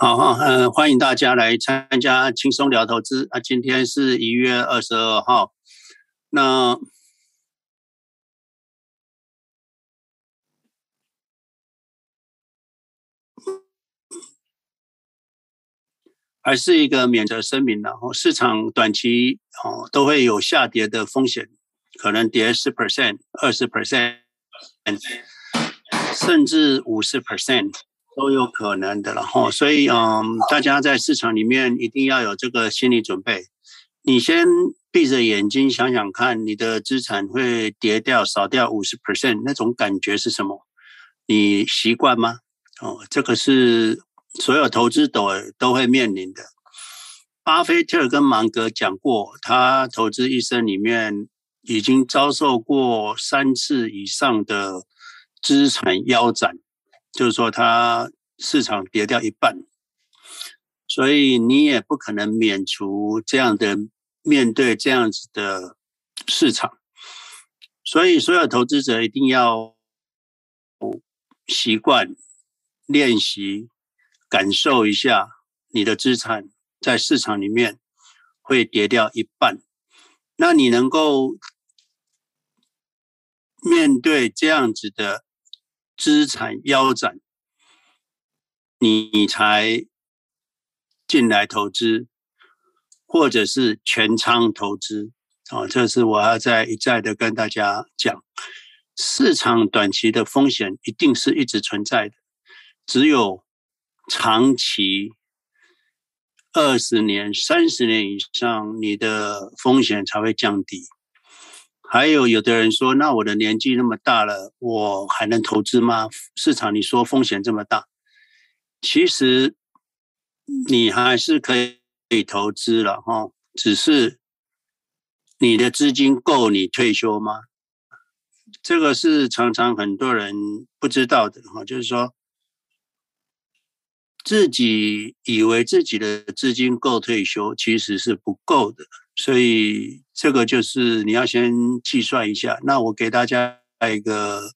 好哈，嗯，欢迎大家来参加轻松聊投资啊。今天是一月二十二号，那还是一个免责声明，然后市场短期哦都会有下跌的风险，可能跌十 percent、二十 percent。甚至五十 percent 都有可能的了哈，所以嗯，大家在市场里面一定要有这个心理准备。你先闭着眼睛想想看，你的资产会跌掉少掉五十 percent，那种感觉是什么？你习惯吗？哦，这个是所有投资者都会面临的。巴菲特跟芒格讲过，他投资一生里面已经遭受过三次以上的。资产腰斩，就是说它市场跌掉一半，所以你也不可能免除这样的面对这样子的市场，所以所有投资者一定要习惯练习，感受一下你的资产在市场里面会跌掉一半，那你能够面对这样子的。资产腰斩，你才进来投资，或者是全仓投资啊？这是我要再一再的跟大家讲，市场短期的风险一定是一直存在的，只有长期二十年、三十年以上，你的风险才会降低。还有有的人说，那我的年纪那么大了，我还能投资吗？市场你说风险这么大，其实你还是可以投资了哈，只是你的资金够你退休吗？这个是常常很多人不知道的哈，就是说自己以为自己的资金够退休，其实是不够的。所以这个就是你要先计算一下。那我给大家一个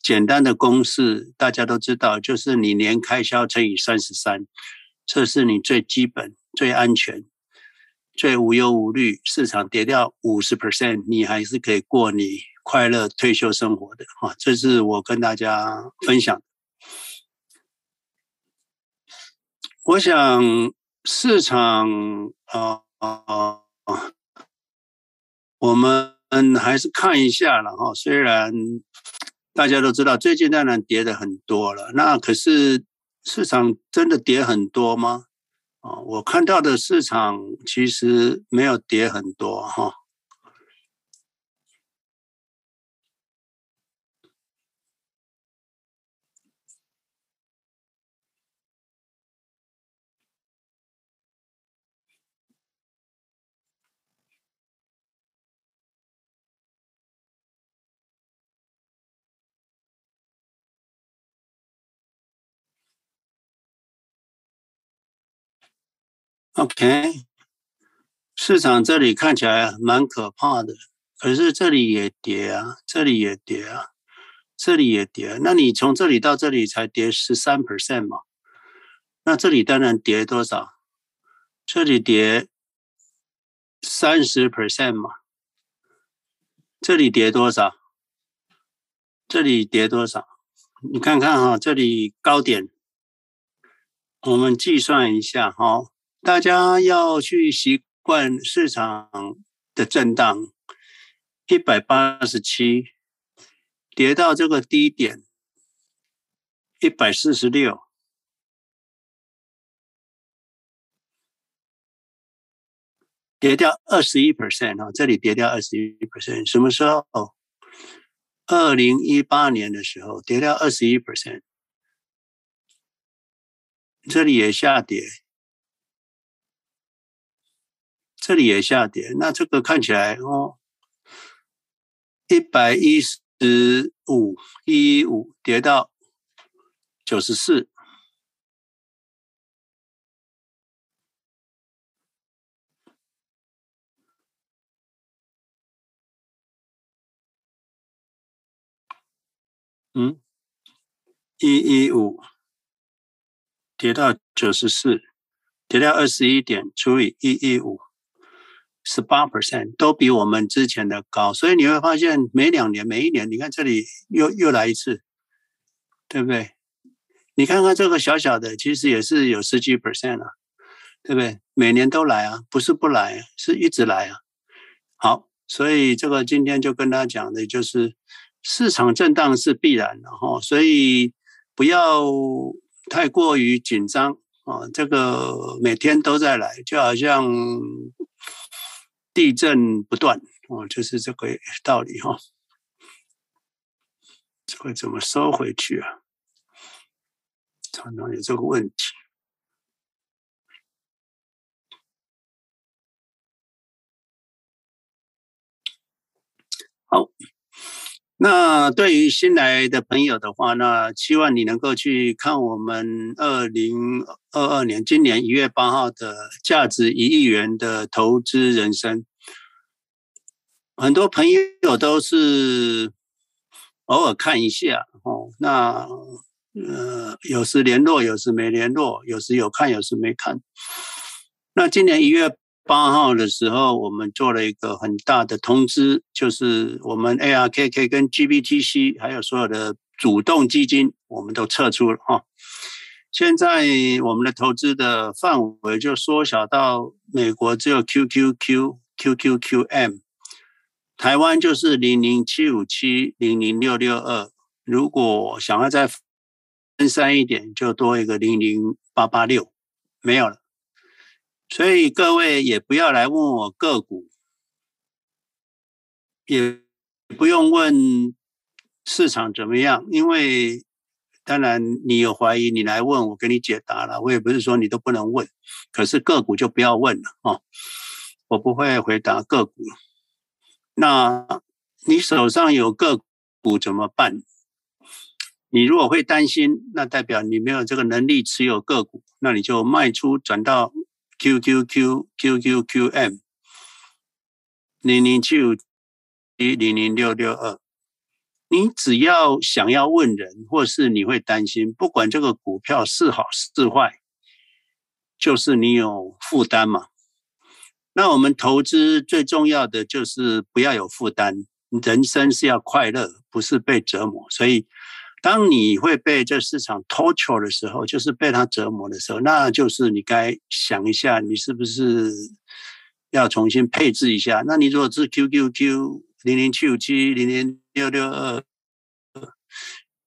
简单的公式，大家都知道，就是你年开销乘以三十三，这是你最基本、最安全、最无忧无虑。市场跌掉五十 percent，你还是可以过你快乐退休生活的哈。这是我跟大家分享。我想市场啊啊。呃我们还是看一下了哈，虽然大家都知道最近当然跌的很多了，那可是市场真的跌很多吗？啊，我看到的市场其实没有跌很多哈。OK，市场这里看起来蛮可怕的，可是这里也跌啊，这里也跌啊，这里也跌啊。那你从这里到这里才跌十三 percent 嘛？那这里当然跌多少？这里跌三十 percent 嘛？这里跌多少？这里跌多少？你看看哈，这里高点，我们计算一下哈。大家要去习惯市场的震荡，一百八十七跌到这个低点一百四十六，跌掉二十一 percent 啊！这里跌掉二十一 percent，什么时候？二零一八年的时候跌掉二十一 percent，这里也下跌。这里也下跌，那这个看起来哦，一百一十五一五跌到九十四，嗯，一一五跌到九十四，跌到二十一点除以一一五，十八 percent 都比我们之前的高，所以你会发现每两年、每一年，你看这里又又来一次，对不对？你看看这个小小的，其实也是有十几 percent 啊，对不对？每年都来啊，不是不来，是一直来啊。好，所以这个今天就跟大家讲的就是市场震荡是必然的哈，所以不要太过于紧张啊。这个每天都在来，就好像地震不断哦，就是这个道理哈。这个怎么收回去啊？常常有这个问题。好，那对于新来的朋友的话，那希望你能够去看我们二零二二年今年一月八号的价值一亿元的投资人生。很多朋友都是偶尔看一下哦，那。呃，有时联络，有时没联络，有时有看，有时没看。那今年一月八号的时候，我们做了一个很大的通知，就是我们 ARKK 跟 GBTC 还有所有的主动基金，我们都撤出了哈。现在我们的投资的范围就缩小到美国只有 QQQ、QQQM，台湾就是零零七五七、零零六六二。如果想要再分散一点，就多一个零零八八六，没有了。所以各位也不要来问我个股，也不用问市场怎么样，因为当然你有怀疑，你来问我给你解答了。我也不是说你都不能问，可是个股就不要问了哦。我不会回答个股。那你手上有个股怎么办？你如果会担心，那代表你没有这个能力持有个股，那你就卖出转到 QQQ、QQQM 零零七五一零零六六二。你只要想要问人，或是你会担心，不管这个股票是好是坏，就是你有负担嘛。那我们投资最重要的就是不要有负担，人生是要快乐，不是被折磨，所以。当你会被这市场 torture 的时候，就是被它折磨的时候，那就是你该想一下，你是不是要重新配置一下？那你如果是 QQQ 零零七五七零零六六二，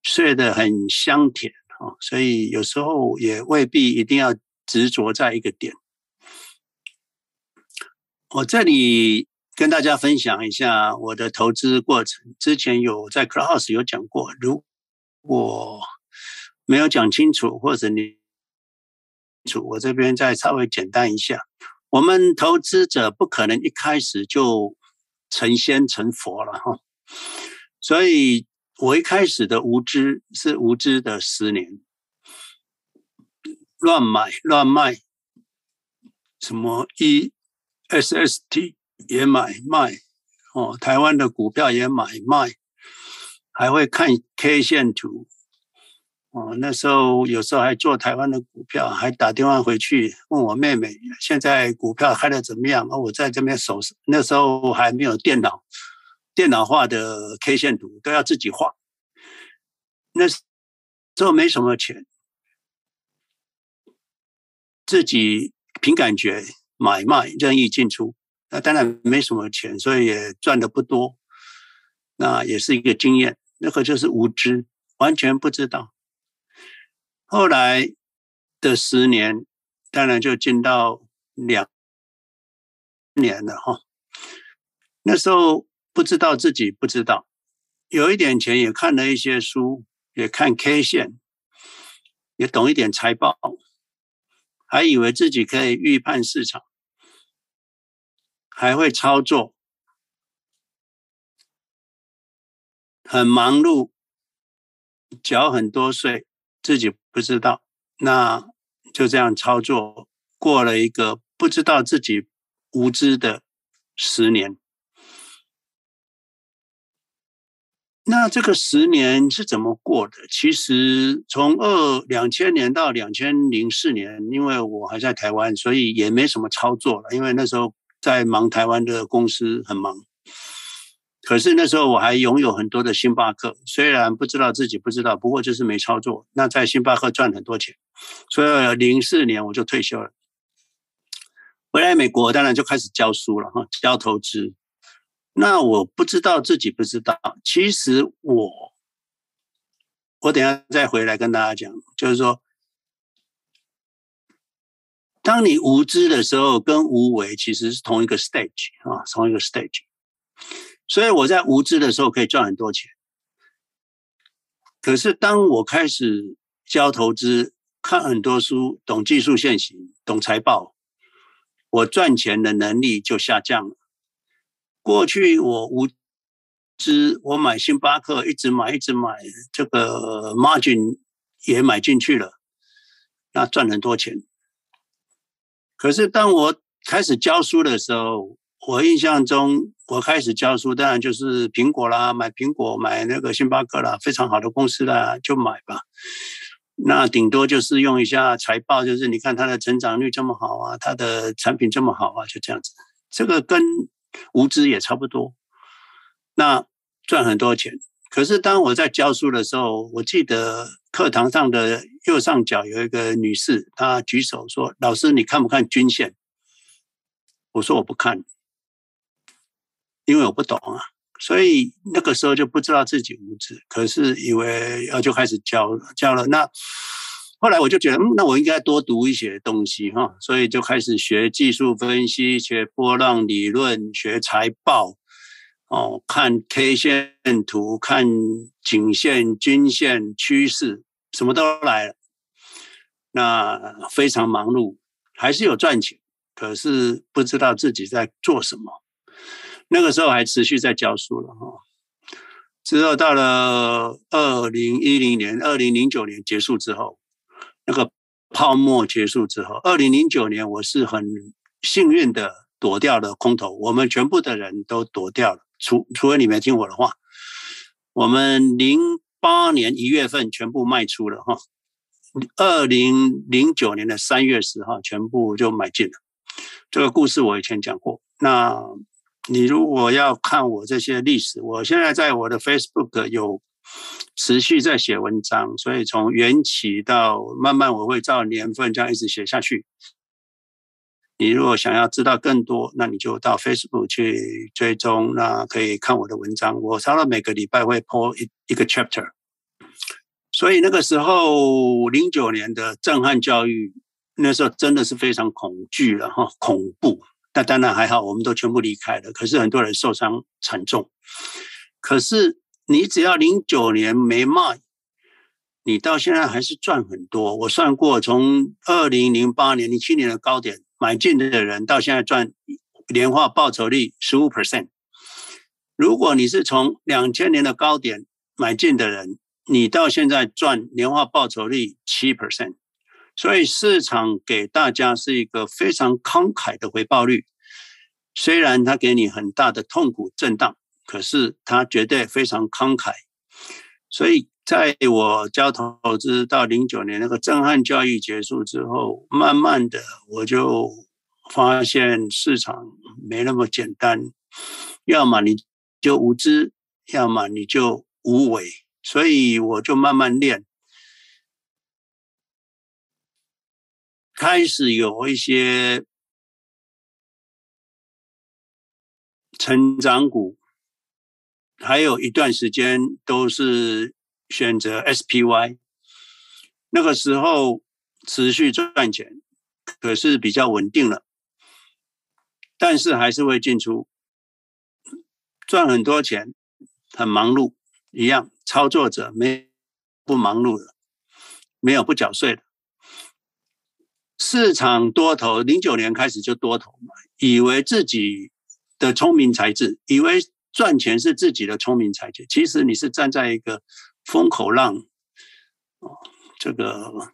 睡得很香甜啊，所以有时候也未必一定要执着在一个点。我这里跟大家分享一下我的投资过程，之前有在 Clubhouse 有讲过，如我没有讲清楚，或者你楚，我这边再稍微简单一下。我们投资者不可能一开始就成仙成佛了哈，所以我一开始的无知是无知的十年，乱买乱卖，什么 ESST 也买卖哦，台湾的股票也买卖。还会看 K 线图，哦，那时候有时候还做台湾的股票，还打电话回去问我妹妹，现在股票开的怎么样？我在这边手，那时候还没有电脑，电脑画的 K 线图都要自己画。那时候没什么钱，自己凭感觉买卖任意进出，那当然没什么钱，所以也赚的不多，那也是一个经验。那个就是无知，完全不知道。后来的十年，当然就进到两年了哈。那时候不知道自己不知道，有一点钱，也看了一些书，也看 K 线，也懂一点财报，还以为自己可以预判市场，还会操作。很忙碌，缴很多税，自己不知道，那就这样操作，过了一个不知道自己无知的十年。那这个十年是怎么过的？其实从二两千年到两千零四年，因为我还在台湾，所以也没什么操作了。因为那时候在忙台湾的公司，很忙。可是那时候我还拥有很多的星巴克，虽然不知道自己不知道，不过就是没操作。那在星巴克赚很多钱，所以零四年我就退休了。回来美国，当然就开始教书了哈，教投资。那我不知道自己不知道，其实我，我等下再回来跟大家讲，就是说，当你无知的时候，跟无为其实是同一个 stage 啊，同一个 stage。所以我在无知的时候可以赚很多钱，可是当我开始教投资、看很多书、懂技术线型、懂财报，我赚钱的能力就下降了。过去我无知，我买星巴克一直买一直买，这个 margin 也买进去了，那赚很多钱。可是当我开始教书的时候，我印象中我开始教书，当然就是苹果啦，买苹果，买那个星巴克啦，非常好的公司啦，就买吧。那顶多就是用一下财报，就是你看它的成长率这么好啊，它的产品这么好啊，就这样子。这个跟无知也差不多，那赚很多钱。可是当我在教书的时候，我记得课堂上的右上角有一个女士，她举手说：“老师，你看不看均线？”我说：“我不看，因为我不懂啊。”所以那个时候就不知道自己无知，可是以为要就开始教教了。那后来我就觉得，嗯，那我应该多读一些东西哈，所以就开始学技术分析，学波浪理论，学财报，哦，看 K 线图，看颈线、均线、趋势，什么都来了。那非常忙碌，还是有赚钱，可是不知道自己在做什么。那个时候还持续在教书了哈。之后到了二零一零年、二零零九年结束之后。那个泡沫结束之后，二零零九年我是很幸运的躲掉了空头，我们全部的人都躲掉了，除除了你没听我的话，我们零八年一月份全部卖出了哈，二零零九年的三月十号全部就买进了。这个故事我以前讲过，那你如果要看我这些历史，我现在在我的 Facebook 有。持续在写文章，所以从缘起到慢慢，我会照年份这样一直写下去。你如果想要知道更多，那你就到 Facebook 去追踪，那可以看我的文章。我差不多每个礼拜会 po 一一个 chapter。所以那个时候，零九年的震撼教育，那时候真的是非常恐惧了哈，恐怖。但当然还好，我们都全部离开了。可是很多人受伤惨重。可是。你只要零九年没卖，你到现在还是赚很多。我算过，从二零零八年、零七年的高点买进的人，到现在赚年化报酬率十五 percent。如果你是从两千年的高点买进的人，你到现在赚年化报酬率七 percent。所以市场给大家是一个非常慷慨的回报率，虽然它给你很大的痛苦震荡。可是它绝对非常慷慨，所以在我教投资到零九年那个震撼教育结束之后，慢慢的我就发现市场没那么简单，要么你就无知，要么你就无为，所以我就慢慢练，开始有一些成长股。还有一段时间都是选择 SPY，那个时候持续赚钱，可是比较稳定了，但是还是会进出，赚很多钱，很忙碌，一样操作者没不忙碌的，没有不缴税的。市场多头零九年开始就多头嘛，以为自己的聪明才智，以为。赚钱是自己的聪明才智，其实你是站在一个风口浪，哦，这个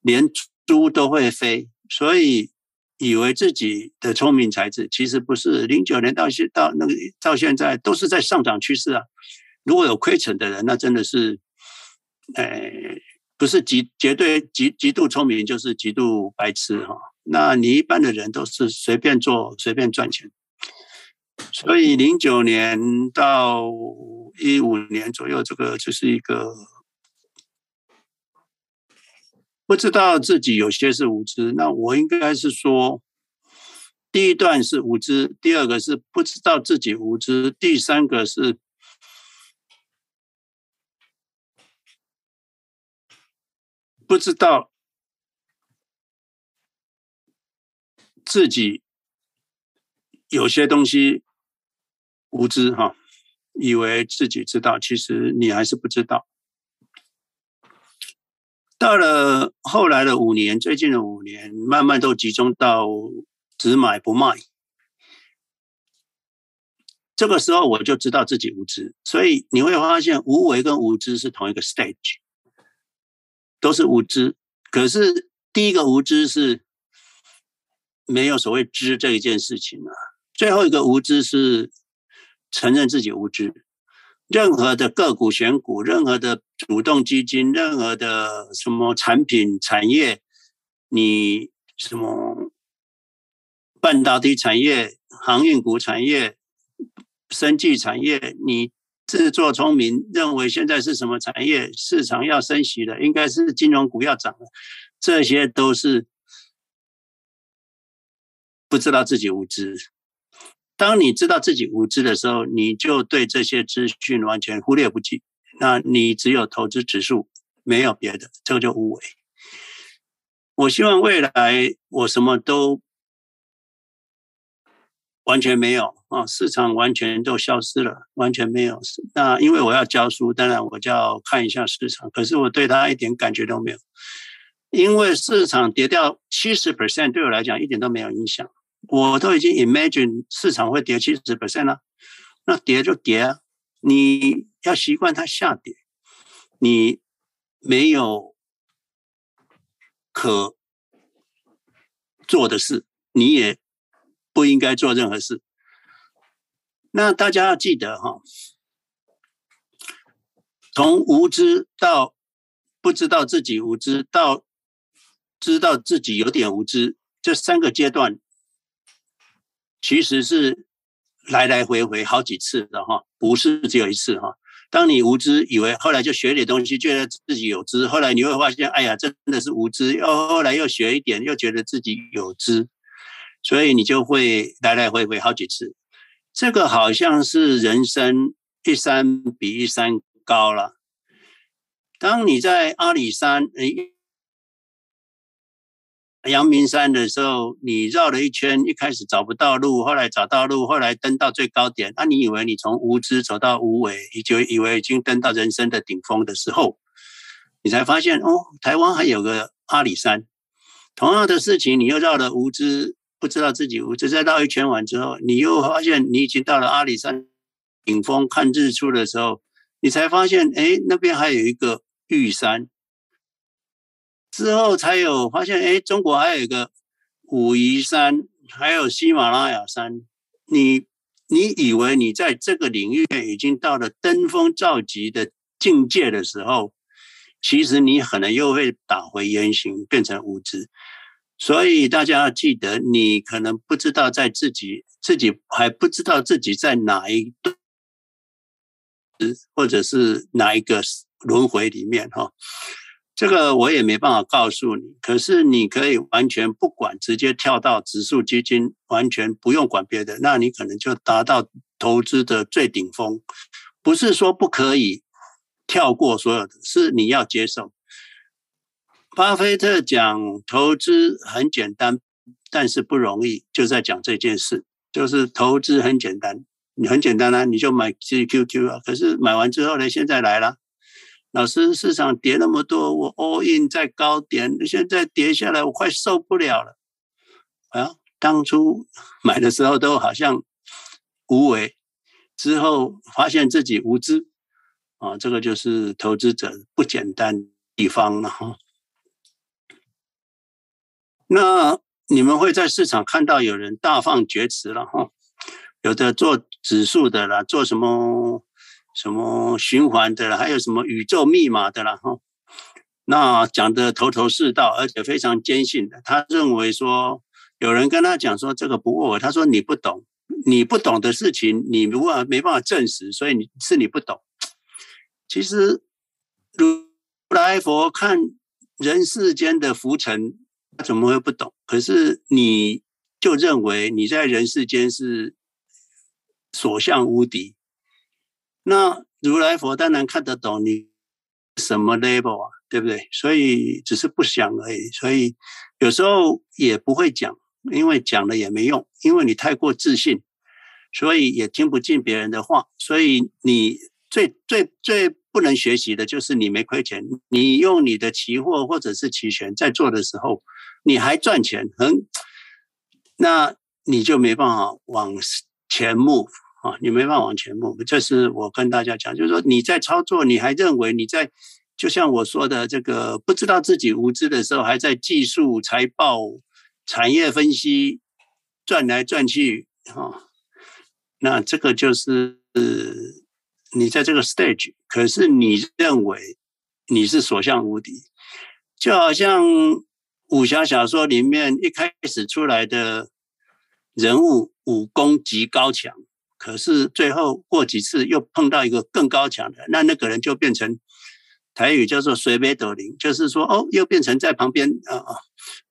连猪都会飞，所以以为自己的聪明才智，其实不是。零九年到现到那个到现在都是在上涨趋势啊，如果有亏损的人，那真的是，哎，不是极绝对极极度聪明，就是极度白痴哈。那你一般的人都是随便做随便赚钱，所以零九年到一五年左右，这个就是一个不知道自己有些是无知。那我应该是说。第一段是无知，第二个是不知道自己无知，第三个是不知道自己有些东西无知哈，以为自己知道，其实你还是不知道。到了后来的五年，最近的五年，慢慢都集中到。只买不卖，这个时候我就知道自己无知，所以你会发现无为跟无知是同一个 stage，都是无知。可是第一个无知是没有所谓知这一件事情啊，最后一个无知是承认自己无知。任何的个股选股，任何的主动基金，任何的什么产品产业，你什么？半导体产业、航运股产业、生技产业，你自作聪明认为现在是什么产业？市场要升息了，应该是金融股要涨了，这些都是不知道自己无知。当你知道自己无知的时候，你就对这些资讯完全忽略不计。那你只有投资指数，没有别的，这个就无为。我希望未来我什么都。完全没有啊！市场完全都消失了，完全没有。那因为我要教书，当然我就要看一下市场。可是我对它一点感觉都没有，因为市场跌掉七十 percent 对我来讲一点都没有影响。我都已经 imagine 市场会跌七十 percent 了，那跌就跌啊！你要习惯它下跌，你没有可做的事，你也。不应该做任何事。那大家要记得哈，从无知到不知道自己无知，到知道自己有点无知，这三个阶段其实是来来回回好几次的哈，不是只有一次哈。当你无知，以为后来就学点东西，觉得自己有知，后来你会发现，哎呀，真的是无知。又后来又学一点，又觉得自己有知。所以你就会来来回回好几次，这个好像是人生一山比一山高了。当你在阿里山、阳明山的时候，你绕了一圈，一开始找不到路，后来找到路，后来登到最高点。那你以为你从无知走到无为，你就以为已经登到人生的顶峰的时候，你才发现哦，台湾还有个阿里山。同样的事情，你又绕了无知。不知道自己无知，在绕一圈完之后，你又发现你已经到了阿里山顶峰看日出的时候，你才发现，哎，那边还有一个玉山。之后才有发现，哎，中国还有一个武夷山，还有喜马拉雅山。你你以为你在这个领域已经到了登峰造极的境界的时候，其实你可能又会打回原形，变成无知。所以大家要记得，你可能不知道在自己自己还不知道自己在哪一段，或者是哪一个轮回里面哈。这个我也没办法告诉你。可是你可以完全不管，直接跳到指数基金，完全不用管别的，那你可能就达到投资的最顶峰。不是说不可以跳过所有的，是你要接受。巴菲特讲投资很简单，但是不容易，就在讲这件事，就是投资很简单，你很简单啊，你就买 GQQ 啊。可是买完之后呢，现在来了，老师，市场跌那么多，我 all in 在高点，现在跌下来，我快受不了了。啊，当初买的时候都好像无为，之后发现自己无知啊，这个就是投资者不简单地方了哈。那你们会在市场看到有人大放厥词了哈，有的做指数的啦，做什么什么循环的啦，还有什么宇宙密码的啦，哈。那讲的头头是道，而且非常坚信的。他认为说，有人跟他讲说这个不过，他说你不懂，你不懂的事情，你如果没办法证实，所以你是你不懂。其实如来佛看人世间的浮尘，怎么会不懂？可是你就认为你在人世间是所向无敌。那如来佛当然看得懂你什么 level 啊，对不对？所以只是不想而已。所以有时候也不会讲，因为讲了也没用，因为你太过自信，所以也听不进别人的话。所以你最最最不能学习的就是你没亏钱，你用你的期货或者是期权在做的时候，你还赚钱，很，那你就没办法往前 move。啊，你没办法往前摸，这是我跟大家讲，就是说你在操作，你还认为你在，就像我说的这个，不知道自己无知的时候，还在技术、财报、产业分析赚来赚去，哈，那这个就是你在这个 stage，可是你认为你是所向无敌，就好像武侠小说里面一开始出来的人物武功极高强。可是最后过几次又碰到一个更高强的，那那个人就变成台语叫做随杯斗零，就是说哦，又变成在旁边啊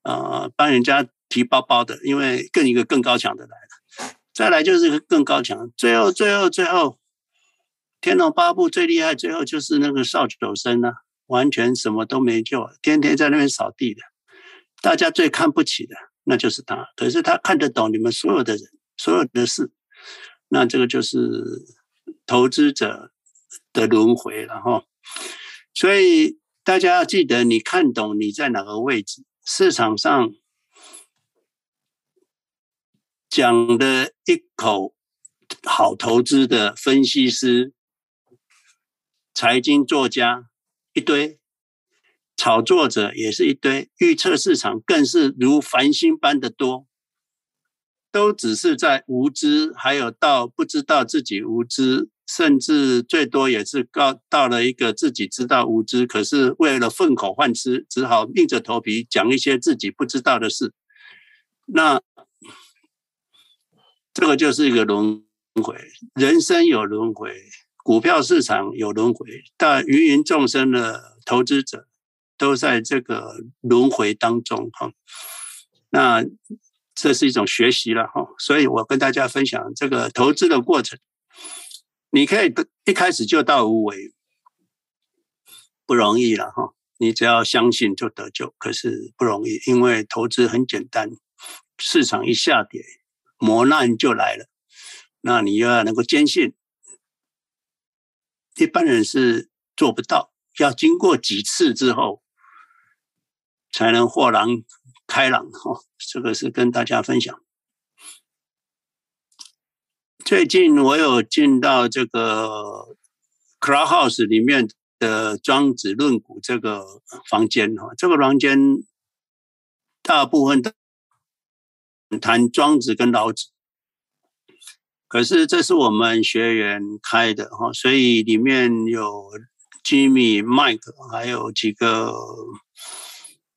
啊啊帮人家提包包的，因为更一个更高强的来了，再来就是一个更高强，最后最后最后，天龙八部最厉害，最后就是那个少九生啊，完全什么都没救，天天在那边扫地的，大家最看不起的那就是他，可是他看得懂你们所有的人，所有的事。那这个就是投资者的轮回了哈，所以大家要记得，你看懂你在哪个位置，市场上讲的一口好投资的分析师、财经作家一堆，炒作者也是一堆，预测市场更是如繁星般的多。都只是在无知，还有到不知道自己无知，甚至最多也是告到了一个自己知道无知，可是为了混口饭吃，只好硬着头皮讲一些自己不知道的事。那这个就是一个轮回，人生有轮回，股票市场有轮回，但芸芸众生的投资者都在这个轮回当中哈。那。这是一种学习了哈，所以我跟大家分享这个投资的过程。你可以一开始就到无为，不容易了哈。你只要相信就得救，可是不容易，因为投资很简单，市场一下跌，磨难就来了。那你又要能够坚信，一般人是做不到，要经过几次之后，才能豁然开朗哈。这个是跟大家分享。最近我有进到这个 Clubhouse 里面的庄子论股这个房间哈，这个房间大部分都谈庄子跟老子，可是这是我们学员开的哈，所以里面有 Jimmy、Mike，还有几个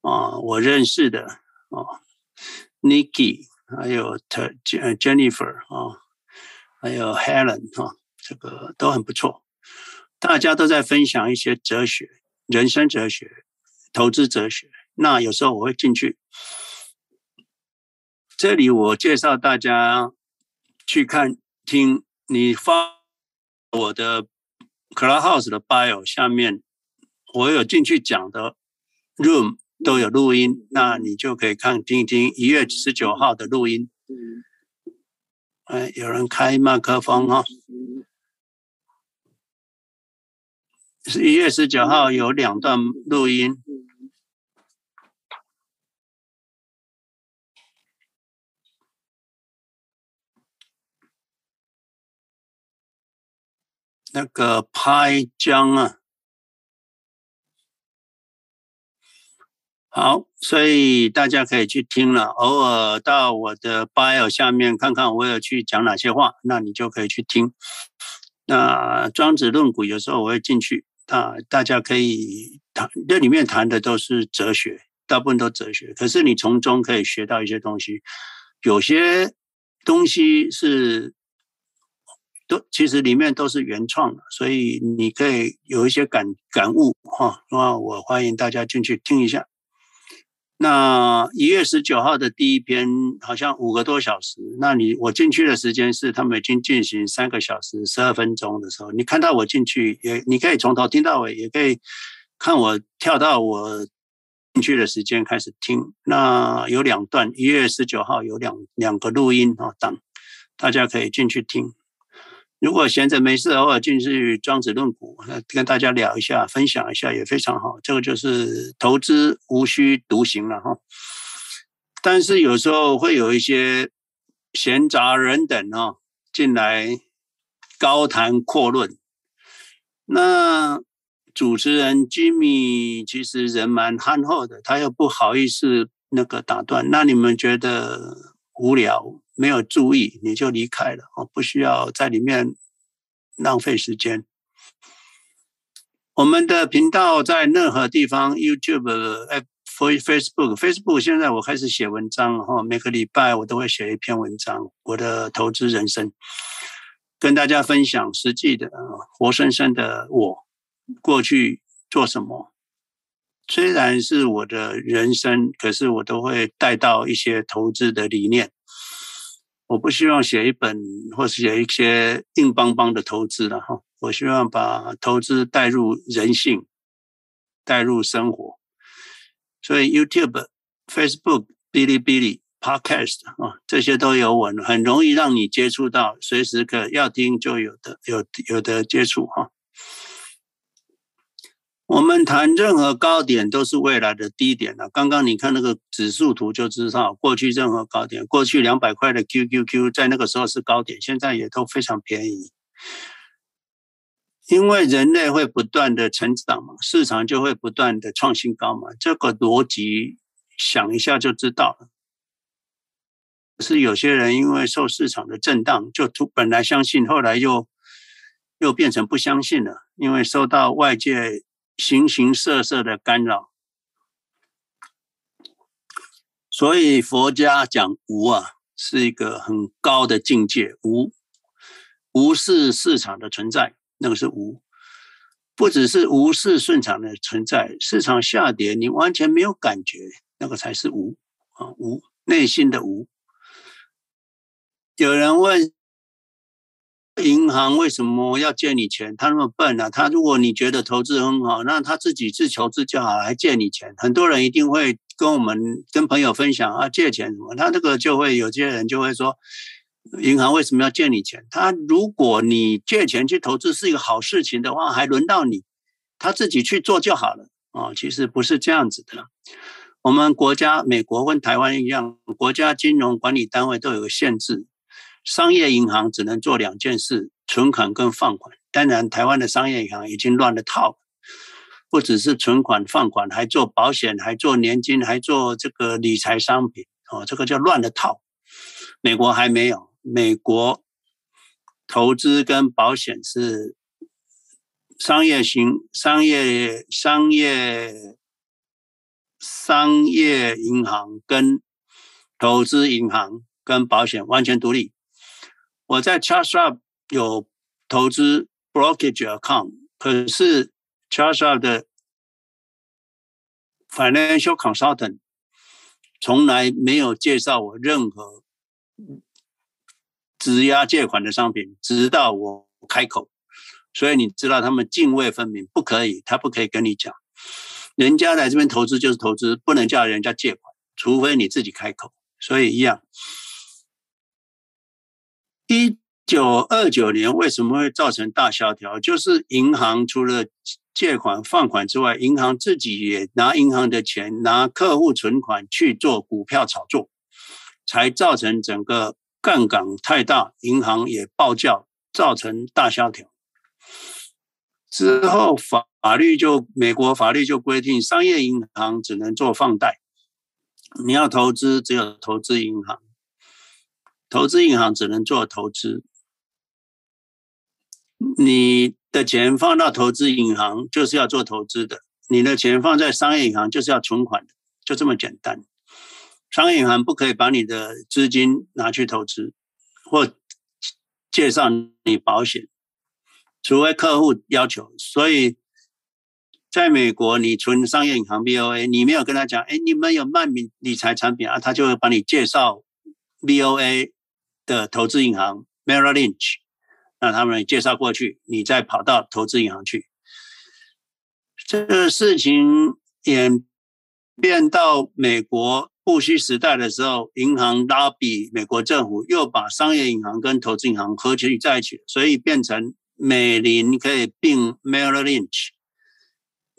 啊我认识的啊。Nikki，还有 Jennifer 啊，还有 Helen 啊，这个都很不错。大家都在分享一些哲学、人生哲学、投资哲学。那有时候我会进去，这里我介绍大家去看听你发我的 Clubhouse 的 bio 下面，我有进去讲的 Room。都有录音，那你就可以看听一听一月十九号的录音。哎，有人开麦克风哈，是一月十九号有两段录音。那个拍江啊。好，所以大家可以去听了，偶尔到我的 bio 下面看看我有去讲哪些话，那你就可以去听。那庄子论古有时候我会进去，啊，大家可以谈，这里面谈的都是哲学，大部分都哲学。可是你从中可以学到一些东西，有些东西是都其实里面都是原创的，所以你可以有一些感感悟哈。那我欢迎大家进去听一下。那一月十九号的第一篇好像五个多小时，那你我进去的时间是他们已经进行三个小时十二分钟的时候，你看到我进去也，你可以从头听到尾，也可以看我跳到我进去的时间开始听。那有两段，一月十九号有两两个录音啊档，大家可以进去听。如果闲着没事，偶尔进去庄子论股，跟大家聊一下，分享一下也非常好。这个就是投资无需独行了哈。但是有时候会有一些闲杂人等啊进来高谈阔论。那主持人 Jimmy 其实人蛮憨厚的，他又不好意思那个打断。那你们觉得无聊？没有注意，你就离开了哦，不需要在里面浪费时间。我们的频道在任何地方，YouTube、Facebook、Facebook，现在我开始写文章哈，每个礼拜我都会写一篇文章，我的投资人生，跟大家分享实际的、活生生的我过去做什么。虽然是我的人生，可是我都会带到一些投资的理念。我不希望写一本或是写一些硬邦邦的投资了哈，我希望把投资带入人性，带入生活。所以 YouTube、Facebook、哔哩哔哩、Podcast 啊，这些都有我，很容易让你接触到，随时可要听就有的有有的接触哈。我们谈任何高点都是未来的低点了。刚刚你看那个指数图就知道，过去任何高点，过去两百块的 QQQ 在那个时候是高点，现在也都非常便宜。因为人类会不断的成长嘛，市场就会不断的创新高嘛，这个逻辑想一下就知道了。是有些人因为受市场的震荡，就突本来相信，后来又又变成不相信了，因为受到外界。形形色色的干扰，所以佛家讲无啊，是一个很高的境界。无，无视市场的存在，那个是无。不只是无视顺场的存在，市场下跌你完全没有感觉，那个才是无啊，无，内心的无。有人问。银行为什么要借你钱？他那么笨啊！他如果你觉得投资很好，那他自己自求自就好，还借你钱。很多人一定会跟我们跟朋友分享啊，借钱什么？他这个就会有些人就会说，银行为什么要借你钱？他如果你借钱去投资是一个好事情的话，还轮到你？他自己去做就好了啊！其实不是这样子的。我们国家，美国跟台湾一样，国家金融管理单位都有个限制。商业银行只能做两件事：存款跟放款。当然，台湾的商业银行已经乱了套，不只是存款放款，还做保险，还做年金，还做这个理财商品。哦，这个叫乱了套。美国还没有，美国投资跟保险是商业型商业商业商业银行跟投资银行跟保险完全独立。我在 Charles 有投资 brokerage account，可是 Charles 的 financial consultant 从来没有介绍我任何质押借款的商品，直到我开口。所以你知道他们泾渭分明，不可以，他不可以跟你讲，人家来这边投资就是投资，不能叫人家借款，除非你自己开口。所以一样。一九二九年为什么会造成大萧条？就是银行除了借款放款之外，银行自己也拿银行的钱，拿客户存款去做股票炒作，才造成整个杠杆太大，银行也爆叫，造成大萧条。之后法法律就美国法律就规定，商业银行只能做放贷，你要投资只有投资银行。投资银行只能做投资，你的钱放到投资银行就是要做投资的，你的钱放在商业银行就是要存款的，就这么简单。商业银行不可以把你的资金拿去投资或介绍你保险，除非客户要求。所以，在美国，你存商业银行 BOA，你没有跟他讲，哎，你们有卖理理财产品啊，他就会帮你介绍 BOA 的投资银行 Merrill Lynch。那他们介绍过去，你再跑到投资银行去。这个事情演变到美国布希时代的时候，银行拉比美国政府，又把商业银行跟投资银行合起在一起，所以变成美林可以并 Merrill Lynch，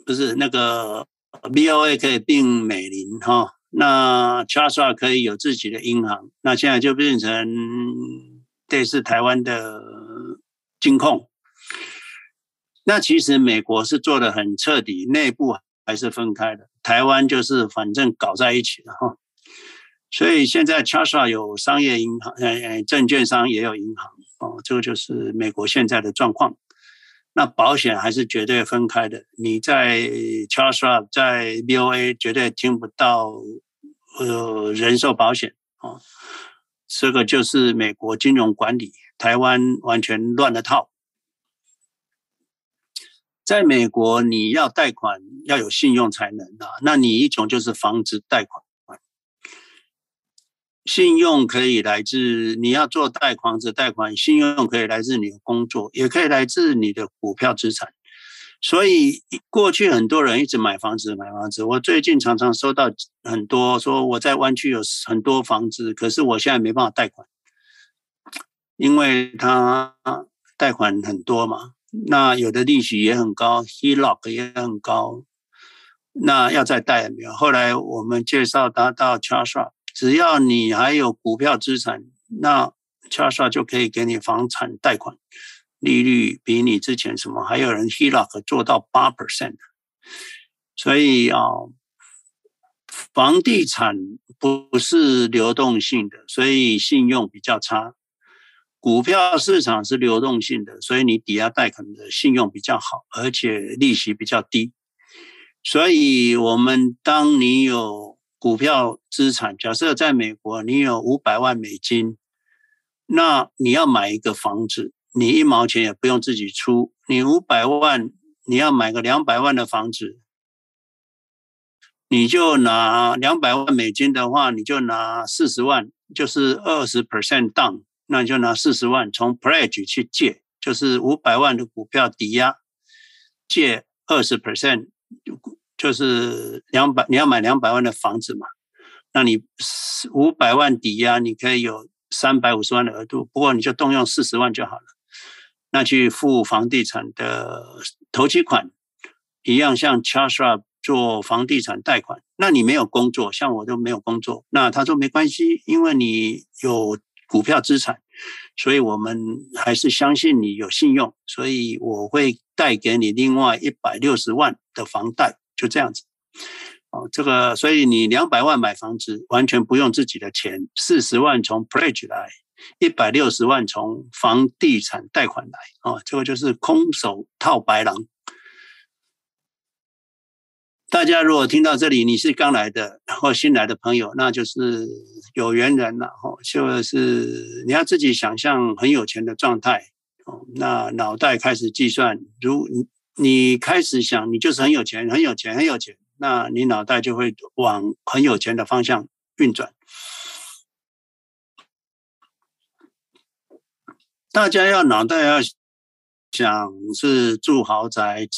不是那个 BOA 可以并美林哈。那 Charles 可以有自己的银行，那现在就变成类似台湾的。金控，那其实美国是做得很彻底，内部还是分开的。台湾就是反正搞在一起了哈。所以现在 Charles 有商业银行，呃，证券商也有银行哦，这个就是美国现在的状况。那保险还是绝对分开的，你在 Charles 在 BOA 绝对听不到呃人寿保险哦。这个就是美国金融管理，台湾完全乱了套。在美国，你要贷款要有信用才能啊。那你一种就是房子贷款，信用可以来自你要做贷房子贷款，信用可以来自你的工作，也可以来自你的股票资产。所以过去很多人一直买房子买房子，我最近常常收到很多说我在湾区有很多房子，可是我现在没办法贷款，因为他贷款很多嘛，那有的利息也很高，HELOC 也很高，那要再贷也没有。后来我们介绍他到 Charles，只要你还有股票资产，那 Charles 就可以给你房产贷款。利率比你之前什么还有人 HELOC 做到八 percent，所以啊，房地产不是流动性的，所以信用比较差。股票市场是流动性的，所以你抵押贷款的信用比较好，而且利息比较低。所以，我们当你有股票资产，假设在美国你有五百万美金，那你要买一个房子。你一毛钱也不用自己出，你五百万，你要买个两百万的房子，你就拿两百万美金的话，你就拿四十万，就是二十 percent down，那你就拿四十万从 pledge 去借，就是五百万的股票抵押，借二十 percent，就是两百，你要买两百万的房子嘛，那你五百万抵押，你可以有三百五十万的额度，不过你就动用四十万就好了。那去付房地产的头期款，一样像 c h a s h a 做房地产贷款。那你没有工作，像我都没有工作。那他说没关系，因为你有股票资产，所以我们还是相信你有信用，所以我会贷给你另外一百六十万的房贷，就这样子。哦，这个，所以你两百万买房子完全不用自己的钱，四十万从 Pledge 来。一百六十万从房地产贷款来啊，这个就是空手套白狼。大家如果听到这里，你是刚来的或新来的朋友，那就是有缘人了哦。就是你要自己想象很有钱的状态哦，那脑袋开始计算，如你开始想你就是很有钱，很有钱，很有钱，那你脑袋就会往很有钱的方向运转。大家要脑袋要想是住豪宅、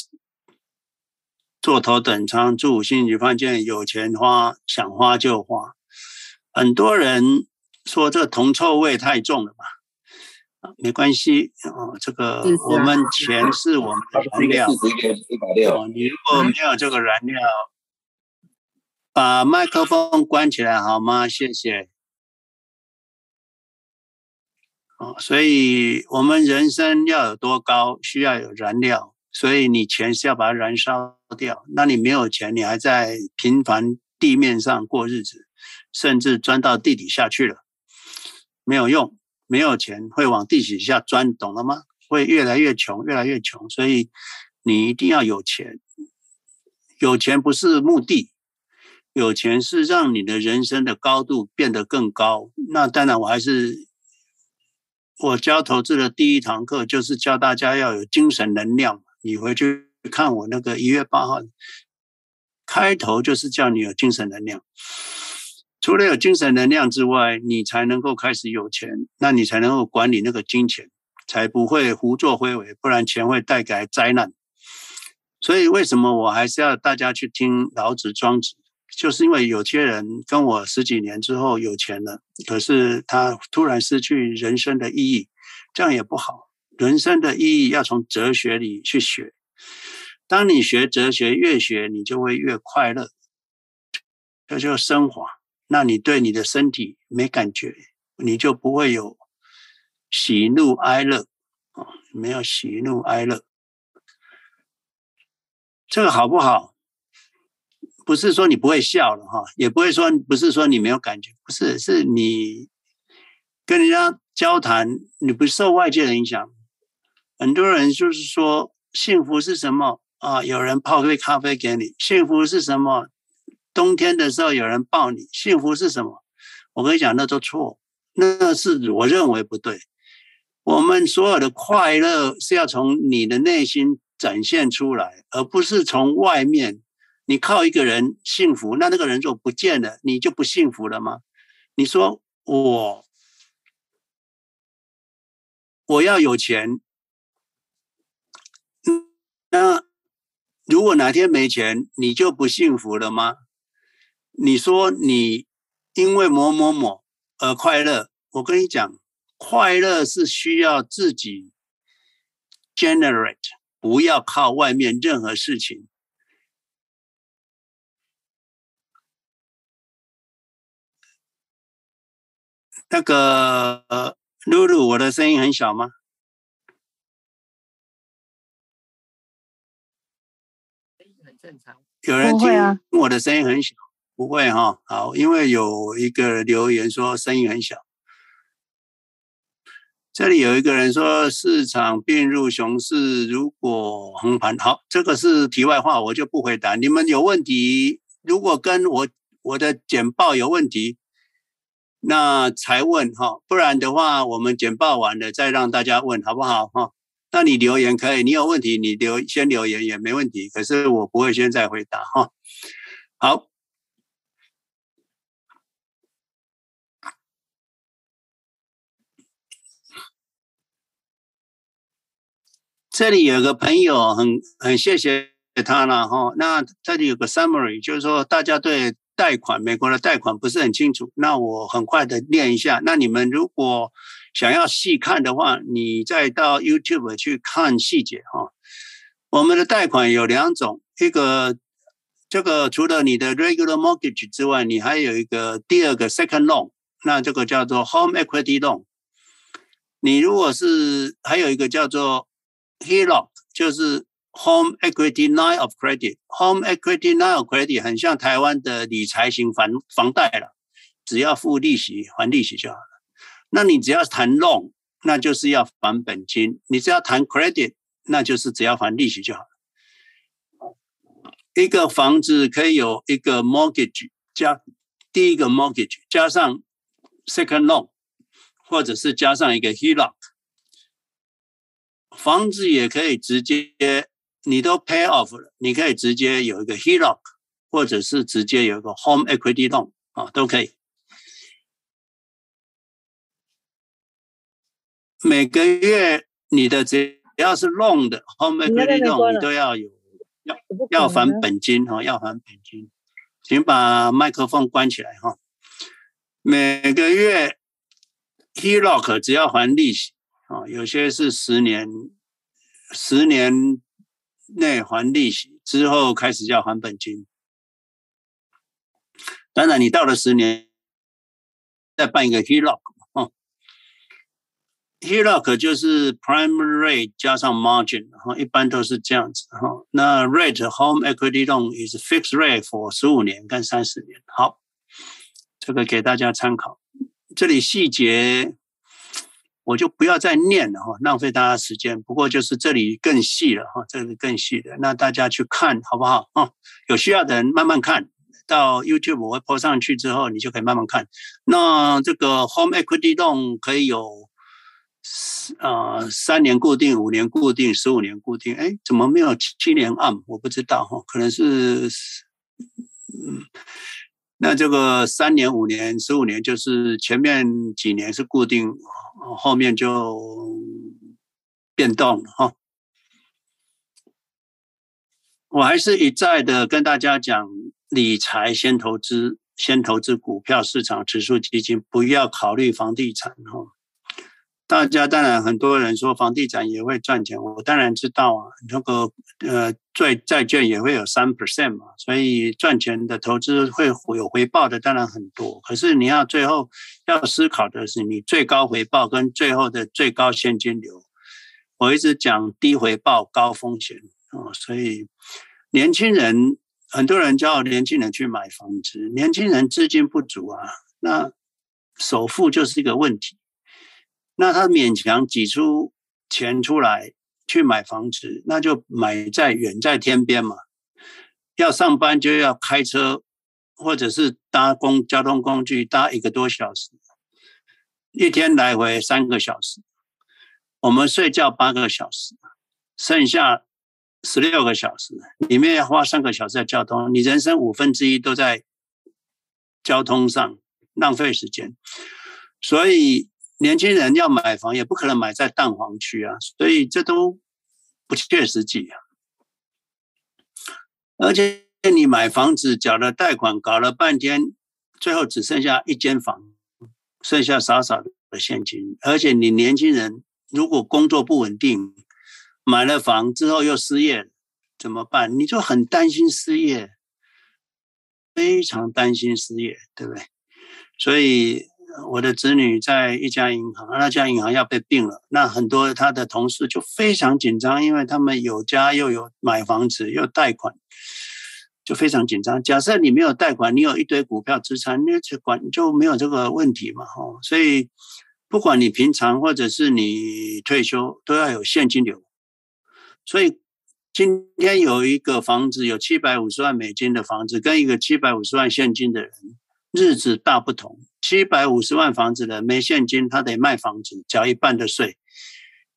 坐头等舱、住五星级饭店，有钱花，想花就花。很多人说这铜臭味太重了吧？啊，没关系哦，这个我们钱是我们的燃料。哦，你如果没有这个燃料，把麦克风关起来好吗？谢谢。哦，所以我们人生要有多高，需要有燃料。所以你钱是要把它燃烧掉。那你没有钱，你还在平凡地面上过日子，甚至钻到地底下去了，没有用。没有钱会往地底下钻，懂了吗？会越来越穷，越来越穷。所以你一定要有钱，有钱不是目的，有钱是让你的人生的高度变得更高。那当然，我还是我教投资的第一堂课就是教大家要有精神能量。你回去看我那个一月八号开头，就是叫你有精神能量。除了有精神能量之外，你才能够开始有钱，那你才能够管理那个金钱，才不会胡作非为，不然钱会带来灾难。所以，为什么我还是要大家去听老子、庄子？就是因为有些人跟我十几年之后有钱了，可是他突然失去人生的意义，这样也不好。人生的意义要从哲学里去学。当你学哲学，越学你就会越快乐，这就升华。那你对你的身体没感觉，你就不会有喜怒哀乐啊，没有喜怒哀乐，这个好不好？不是说你不会笑了哈，也不会说不是说你没有感觉，不是，是你跟人家交谈，你不受外界的影响。很多人就是说幸福是什么啊？有人泡杯咖啡给你，幸福是什么？冬天的时候有人抱你，幸福是什么？我跟你讲，那都错，那是我认为不对。我们所有的快乐是要从你的内心展现出来，而不是从外面。你靠一个人幸福，那那个人就不见了，你就不幸福了吗？你说我我要有钱，那如果哪天没钱，你就不幸福了吗？你说你因为某某某而快乐，我跟你讲，快乐是需要自己 generate，不要靠外面任何事情。那个露露，我的声音很小吗？很正常。有人听我的声音很小。不会哈，好，因为有一个留言说声音很小。这里有一个人说市场并入熊市，如果横盘，好，这个是题外话，我就不回答。你们有问题，如果跟我我的简报有问题，那才问哈，不然的话，我们简报完了再让大家问，好不好哈？那你留言可以，你有问题你留先留言也没问题，可是我不会现在回答哈。好。这里有个朋友很很谢谢他了哈。那这里有个 summary，就是说大家对贷款美国的贷款不是很清楚。那我很快的念一下。那你们如果想要细看的话，你再到 YouTube 去看细节哈。我们的贷款有两种，一个这个除了你的 regular mortgage 之外，你还有一个第二个 second loan，那这个叫做 home equity loan。你如果是还有一个叫做 HELOC 就是 Home Equity Line of Credit。Home Equity Line of Credit 很像台湾的理财型房房贷了，只要付利息还利息就好了。那你只要谈 loan，那就是要还本金；你只要谈 credit，那就是只要还利息就好了。一个房子可以有一个 mortgage 加第一个 mortgage 加上 second loan，或者是加上一个 HELOC。房子也可以直接，你都 pay off 了，你可以直接有一个 HELOC，或者是直接有一个 home equity loan 啊，都可以。每个月你的只要是 loan 的 home equity loan，你都要有要要还本金哈，要还本金。请把麦克风关起来哈。每个月 HELOC 只要还利息。啊，有些是十年，十年内还利息，之后开始要还本金。当然，你到了十年，再办一个 HELOC 哦，HELOC 就是 Prime Rate 加上 Margin，然、一般都是这样子哈、那 Rate Home Equity Loan is fixed rate for 十五年跟三十年。好，这个给大家参考。这里细节我就不要再念了哈，浪费大家时间。不过就是这里更细了哈，这里更细的，那大家去看好不好啊？有需要的人慢慢看到 YouTube 我会 po 上去之后，你就可以慢慢看。那这个 Home Equity Loan 可以有呃三年固定、五年固定、十五年固定，哎，怎么没有七年按？我不知道哈，可能是嗯。那这个三年、五年、十五年，就是前面几年是固定，后面就变动了哈。我还是一再的跟大家讲，理财先投资，先投资股票市场、指数基金，不要考虑房地产哈。大家当然很多人说房地产也会赚钱，我当然知道啊。那个呃，债债券也会有三 percent 嘛，所以赚钱的投资会有回报的，当然很多。可是你要最后要思考的是，你最高回报跟最后的最高现金流。我一直讲低回报高风险啊，所以年轻人很多人叫年轻人去买房子，年轻人资金不足啊，那首付就是一个问题。那他勉强挤出钱出来去买房子，那就买在远在天边嘛。要上班就要开车，或者是搭公交通工具搭一个多小时，一天来回三个小时。我们睡觉八个小时，剩下十六个小时，里面要花三个小时在交通，你人生五分之一都在交通上浪费时间，所以。年轻人要买房，也不可能买在蛋黄区啊，所以这都不切实际啊。而且你买房子缴了贷款，搞了半天，最后只剩下一间房，剩下少少的现金。而且你年轻人如果工作不稳定，买了房之后又失业，怎么办？你就很担心失业，非常担心失业，对不对？所以。我的子女在一家银行，那家银行要被并了，那很多他的同事就非常紧张，因为他们有家又有买房子又贷款，就非常紧张。假设你没有贷款，你有一堆股票资产，你就管就没有这个问题嘛，哈。所以不管你平常或者是你退休，都要有现金流。所以今天有一个房子有七百五十万美金的房子，跟一个七百五十万现金的人，日子大不同。七百五十万房子的没现金，他得卖房子，缴一半的税。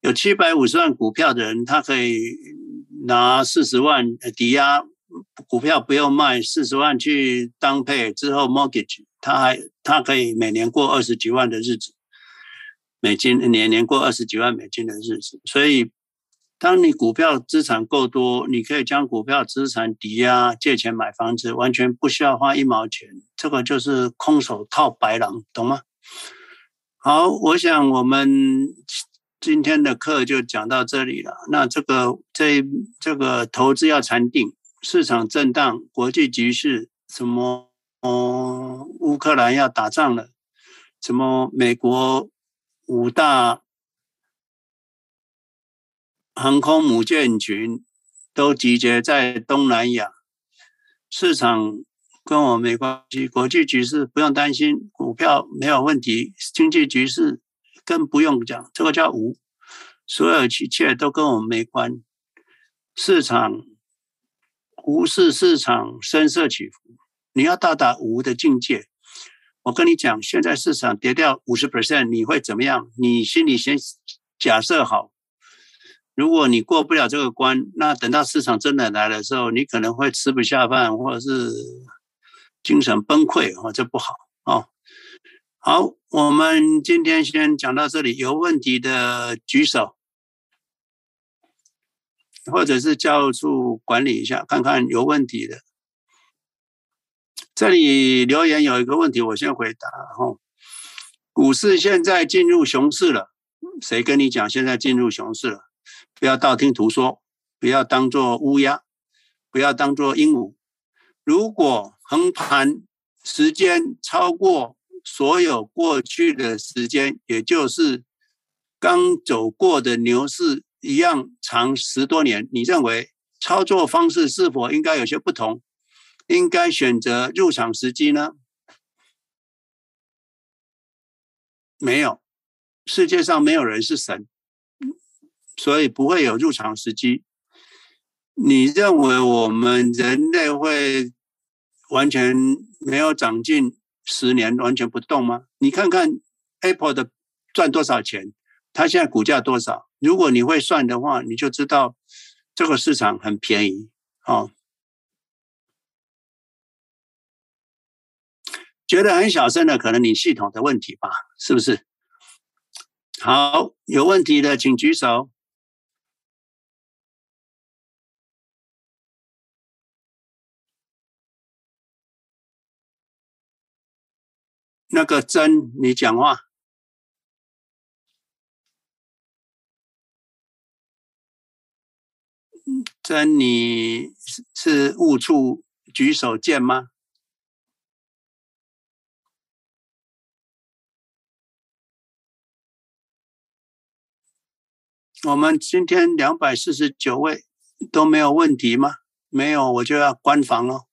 有七百五十万股票的人，他可以拿四十万抵押股票，不用卖，四十万去当配之后 mortgage，他还他可以每年过二十几万的日子，美金年年过二十几万美金的日子，所以。当你股票资产够多，你可以将股票资产抵押借钱买房子，完全不需要花一毛钱。这个就是空手套白狼，懂吗？好，我想我们今天的课就讲到这里了。那这个这这个投资要禅定，市场震荡，国际局势什么？哦，乌克兰要打仗了，什么？美国五大。航空母舰群都集结在东南亚，市场跟我没关系，国际局势不用担心，股票没有问题，经济局势更不用讲，这个叫无，所有一切都跟我们没关。市场无视市场声色起伏，你要到达无的境界。我跟你讲，现在市场跌掉五十 percent，你会怎么样？你心里先假设好。如果你过不了这个关，那等到市场真的来的时候，你可能会吃不下饭，或者是精神崩溃，哦，这不好哦。好，我们今天先讲到这里，有问题的举手，或者是教务处管理一下，看看有问题的。这里留言有一个问题，我先回答哈。股市现在进入熊市了，谁跟你讲现在进入熊市了？不要道听途说，不要当做乌鸦，不要当做鹦鹉。如果横盘时间超过所有过去的时间，也就是刚走过的牛市一样长十多年，你认为操作方式是否应该有些不同？应该选择入场时机呢？没有。世界上没有人是神，所以不会有入场时机。你认为我们人类会完全没有长进十年，完全不动吗？你看看 Apple 的赚多少钱，它现在股价多少？如果你会算的话，你就知道这个市场很便宜哦。觉得很小声的，可能你系统的问题吧，是不是？好，有问题的请举手。那个真，你讲话。真，你是误触举手键吗？我们今天两百四十九位都没有问题吗？没有，我就要关房了。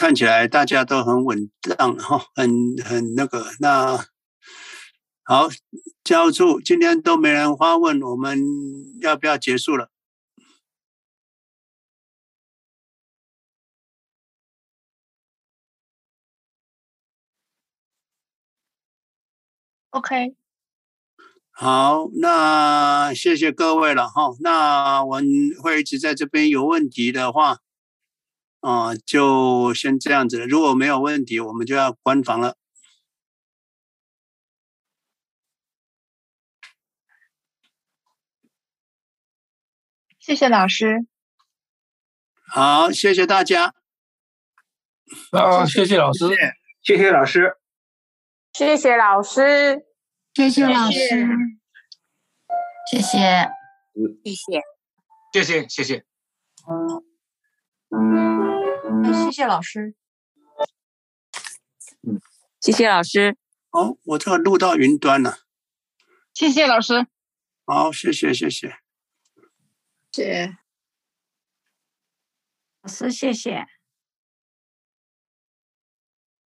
看起来大家都很稳当 哈，很很那个。那好，教处今天都没人发问，我们要不要结束了？OK，好，那谢谢各位了哈。那我们会一直在这边，有问题的话。啊、呃，就先这样子。如果没有问题，我们就要关房了。谢谢老师。好，谢谢大家。啊，谢谢老师，谢谢老师，谢谢老师，谢谢老师，谢谢，谢谢，谢谢，谢谢。谢谢老师，嗯，谢谢老师。哦，我这个录到云端了。谢谢老师。好，谢谢，谢谢。谢谢。老师，谢谢。